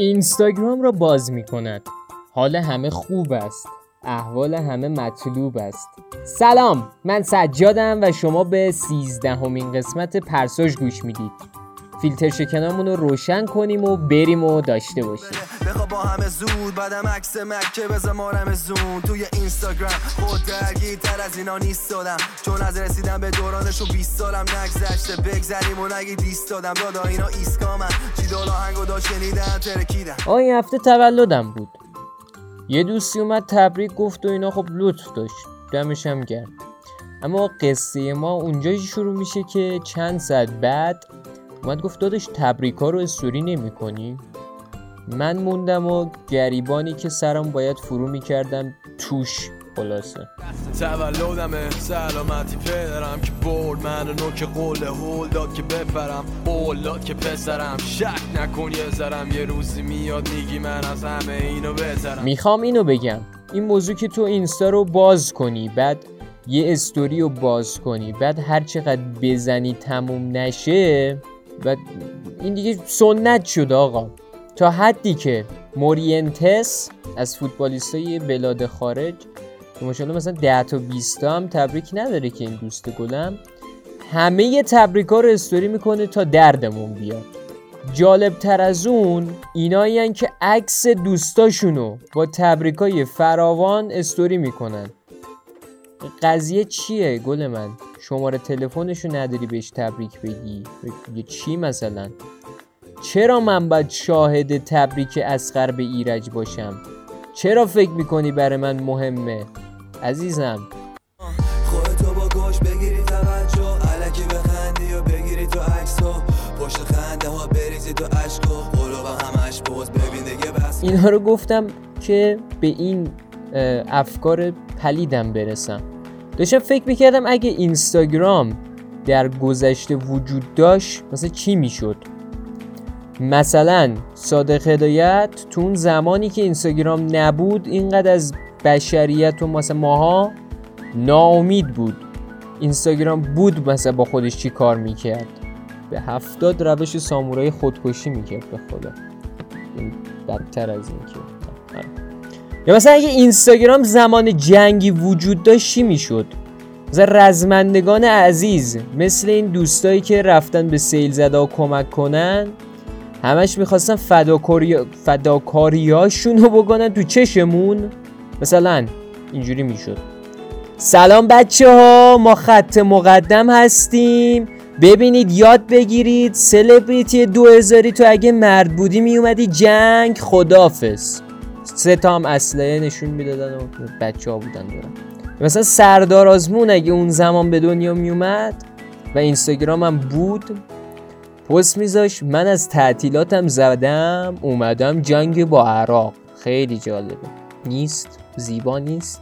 اینستاگرام را باز می کند حال همه خوب است. احوال همه مطلوب است. سلام! من سجادم و شما به سیزدهمین قسمت پرساژ گوش می‌دید. فیلتر شکنامون رو روشن کنیم و بریم و داشته باشیم. بخوا با همه زود بعدم عکس مکه بزا مارم زون. توی اینستاگرام خود تر از اینا نیست دادم چون از رسیدم به دورانش و 20 سالم نگذشته. بگذریم و نگی دیست دادم. دادا اینا ایسکامن چی دالا هنگو دا شنیدن ترکیدم آه این هفته تولدم بود. یه دوستی اومد تبریک گفت و اینا خب لطف داشت. دمشم گرد اما قصه ما اونجایی شروع میشه که چند ساعت بعد اومد گفت دادش تبریکا رو استوری نمی کنی؟ من موندم و گریبانی که سرم باید فرو می‌کردم توش خلاصه. تولدمه سلامتی پدرم که برد من نو که قول هول داد که بپرم. قول داد که پسرم شک نکن یه زرم یه روزی میاد میگی من از همه اینو بهترم می‌خوام اینو بگم. این موضوع که تو اینستا رو باز کنی بعد یه استوری رو باز کنی بعد هر چقدر بزنی تموم نشه و این دیگه سنت شد آقا. تا حدی که مورینتس از فوتبالیست های بلاد خارج که ماشاءالله مثلا 10 تا 20 تا هم تبریک نداره که این دوست گلم همه تبریک ها رو استوری می‌کنه تا دردمون بیاد. جالب تر از اون اینایی که عکس دوستاشونو با تبریک های فراوان استوری می‌کنن. قضیه چیه گل من؟ شماره تلفنشو نداری بهش تبریک بگی؟ یه چی مثلا؟ چرا من باید شاهد تبریک اسقر به ایرج باشم؟ چرا فکر می‌کنی برای من مهمه؟ عزیزم. خودتو با گوش بگیری توجه علکی بخندی و بگیری تو عکس و پشت خنده ها بریزی تو عشق و قلوب همش بوز ببین دیگه بس. اینها رو گفتم که به این افکار پلیدم برسم. داشتم فکر می‌کردم اگه اینستاگرام در گذشته وجود داشت مثلا چی می‌شد؟ مثلا صادق هدایت تو اون زمانی که اینستاگرام نبود اینقدر از بشریت و مثلا ماها ناامید بود. اینستاگرام بود مثلا با خودش چی کار می‌کرد؟ به هفتاد روش سامورای خودکشی می‌کرد به خدا. بدتر از این که یا مثلا اگه اینستاگرام زمان جنگی وجود داشت چی می‌شد؟ مثلا رزمندگان عزیز مثل این دوستایی که رفتن به سیل زده کمک کنن همش می‌خواستن فداکاری... فداکاریاشون رو بکنن تو چشمون؟ مثلا اینجوری می‌شد. سلام بچه ها ما خط مقدم هستیم. ببینید یاد بگیرید سلبریتی دو هزاری تو اگه مرد بودی میومدی جنگ خدافز سه تا هم اسلحه نشون می‌دادن و بچه ها بودن دارن مثلا سردار آزمون اگه اون زمان به دنیا میومد و اینستاگرام هم بود پست میذاش من از تعطیلاتم زدم اومدم جنگ با عراق. خیلی جالبه. نیست زیبا نیست.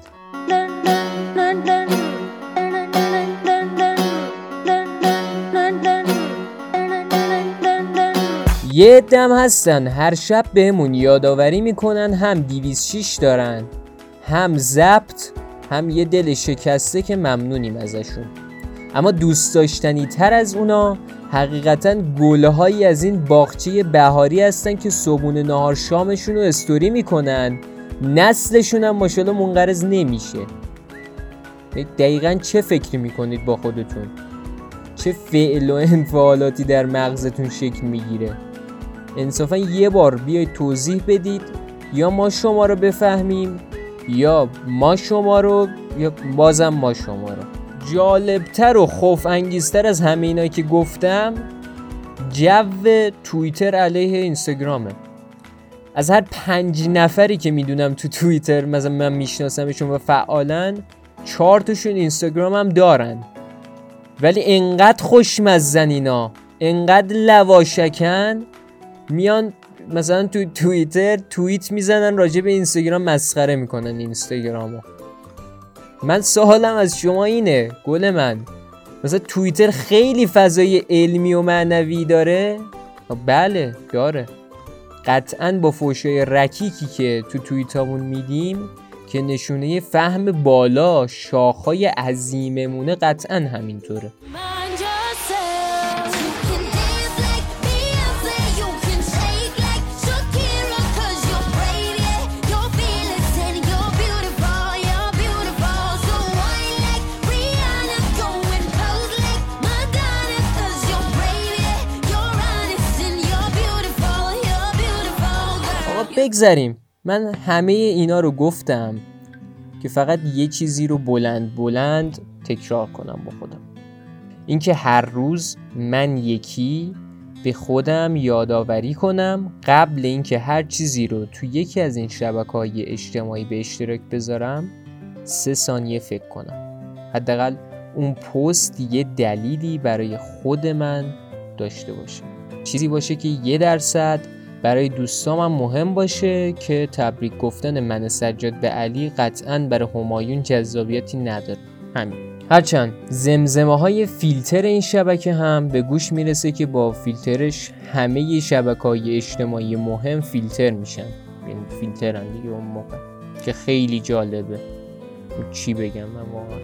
یه دم هستن. هر شب بهمون یادآوری می‌کنن هم 206 دارن هم زبط هم یه دل شکسته که ممنونیم ازشون. اما دوست داشتنی تر از اونا حقیقتا گله هایی از این باغچه بهاری هستن که صبون نهار شامشون رو استوری می‌کنن. نسلشون هم ماشاءالله منقرض نمیشه. دقیقا چه فکری می‌کنید با خودتون؟ چه فعل و انفعالاتی در مغزتون شکل می‌گیره؟ انصافا یه بار بیاید توضیح بدید یا ما شما رو بفهمیم یا ما شما رو یا بازم ما شما رو. جالبتر و خوف انگیزتر از همه اینا که گفتم جو توییتر علیه اینستاگرامه. از هر پنج نفری که می‌دونم تو توییتر مثلا من میشناسمشون و فعالن چهار تاشون اینستاگرام هم دارن. ولی انقدر خوشمزن اینا انقدر لواشکن میان مثلا تو توییتر توییت می‌زنن راجع به اینستاگرام مسخره می‌کنن اینستاگرامو. من سوالم از شما اینه گل من. مثلا توییتر خیلی فضای علمی و معنوی داره؟ بله داره. قطعا با فوشای رکیکی که تو توییتامون میدیم که نشونه فهم بالا شاخهای عظیممونه قطعا همینطوره. بگذریم. من همه اینا رو گفتم که فقط یه چیزی رو بلند بلند تکرار کنم با خودم. اینکه هر روز من یکی به خودم یادآوری کنم قبل اینکه هر چیزی رو تو یکی از این شبکه های اجتماعی به اشتراک بذارم سه ثانیه فکر کنم. حداقل اون پست یه دلیلی برای خود من داشته باشه. چیزی باشه که یه درصد برای دوستامم مهم باشه که تبریک گفتن من سجاد به علی قطعا برای همایون جذابیتی نداره. همین. هرچند زمزمه های فیلتر این شبکه هم به گوش می‌رسه که با فیلترش همه شبکه های اجتماعی مهم فیلتر میشن. یعنی فیلترن دیگه اون موقع. که خیلی جالبه. چی بگم من واقعا.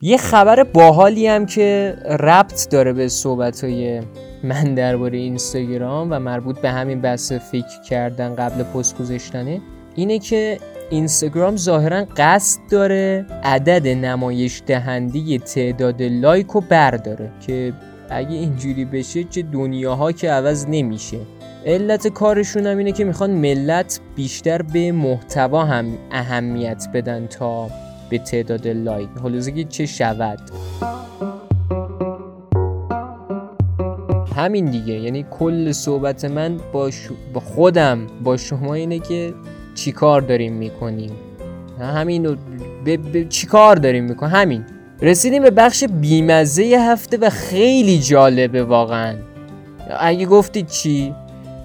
یه خبر باحالی هم که ربط داره به صحبت های من درباره اینستاگرام و مربوط به همین بحث فکر کردن قبل پست گذاشتنه اینه که اینستاگرام ظاهرا قصد داره عدد نمایش دهنده تعداد لایک رو برداره که اگه اینجوری بشه چه دنیاها که عوض نمیشه. علت کارشون هم اینه که می‌خوان ملت بیشتر به محتوا هم اهمیت بدن تا به تعداد لایک. حالا چه شود. همین دیگه. یعنی کل صحبت من با, با خودم. با شما اینه که چی کار داریم می‌کنیم. همین ب... ب... چی کار داریم می‌کنیم؟ همین. رسیدیم به بخش بیمزه هفته و خیلی جالبه واقعا. اگه گفتید چی؟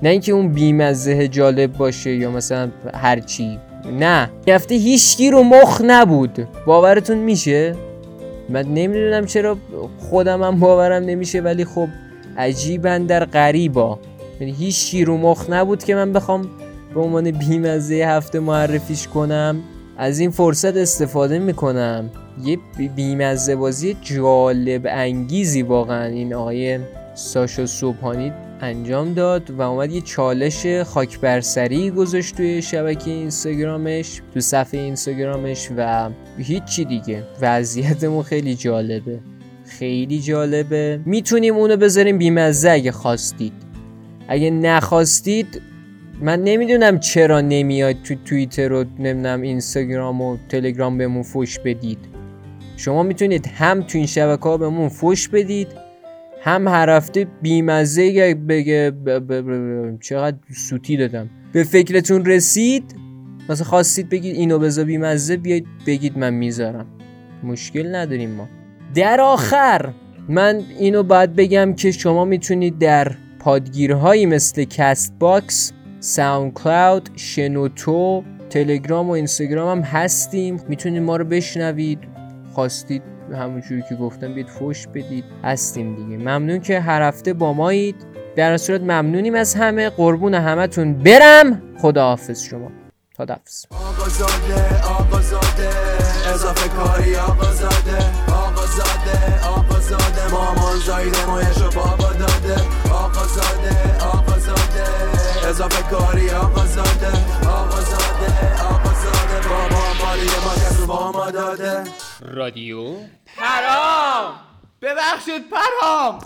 نه اینکه اون بیمزه جالب باشه یا مثلا هر چی. نه. هفته هیچکی رو مخ نبود. باورتون میشه؟ من نمی‌دونم چرا خودم هم باورم نمیشه ولی خب عجیبن در غریبا. یعنی هیچ رو مخ نبود که من بخوام به عنوان بیمزه هفته معرفیش کنم. از این فرصت استفاده می‌کنم. یه بیمزه بازی جالب انگیزی واقعا این آقای ساشا صبحانی انجام داد و اومد یه چالش خاک برسری گذاشت توی شبکه اینستاگرامش تو صفحه اینستاگرامش و هیچی دیگه. وضعیتمون خیلی جالبه. خیلی جالبه. می‌تونیم اونو بذاریم بیمزه اگه خواستید. اگه نخواستید من نمی‌دونم چرا نمیاد تو توییتر و نمی‌دونم اینستاگرام و تلگرام بهمون فوش بدید. شما می‌تونید هم تو این شبکه ها بهمون فوش بدید هم هر هفته بیمزه بگه چقدر سوتی دادم. به فکرتون رسید؟ مثلا خواستید بگید اینو بذار بیمزه بیاید بگید من می‌ذارم. مشکل نداریم ما. در آخر من اینو باید بگم که شما می‌تونید در پادگیرهایی مثل Castbox SoundCloud شنوتو تلگرام و اینستاگرام هم هستیم. می‌تونید ما رو بشنوید. خواستید همونجوری که گفتم بیاد فوش بدید. هستیم دیگه. ممنون که هر هفته با مایید. در صورت ممنونیم از همه. قربون همتون برم. خداحافظ شما. خداحافظ آقازاده آقازاده. آقازاده. اضافه کاری آقازاده. آقازاده بابا مالی ما داده. رادیو. پرام! ببخشید پرام!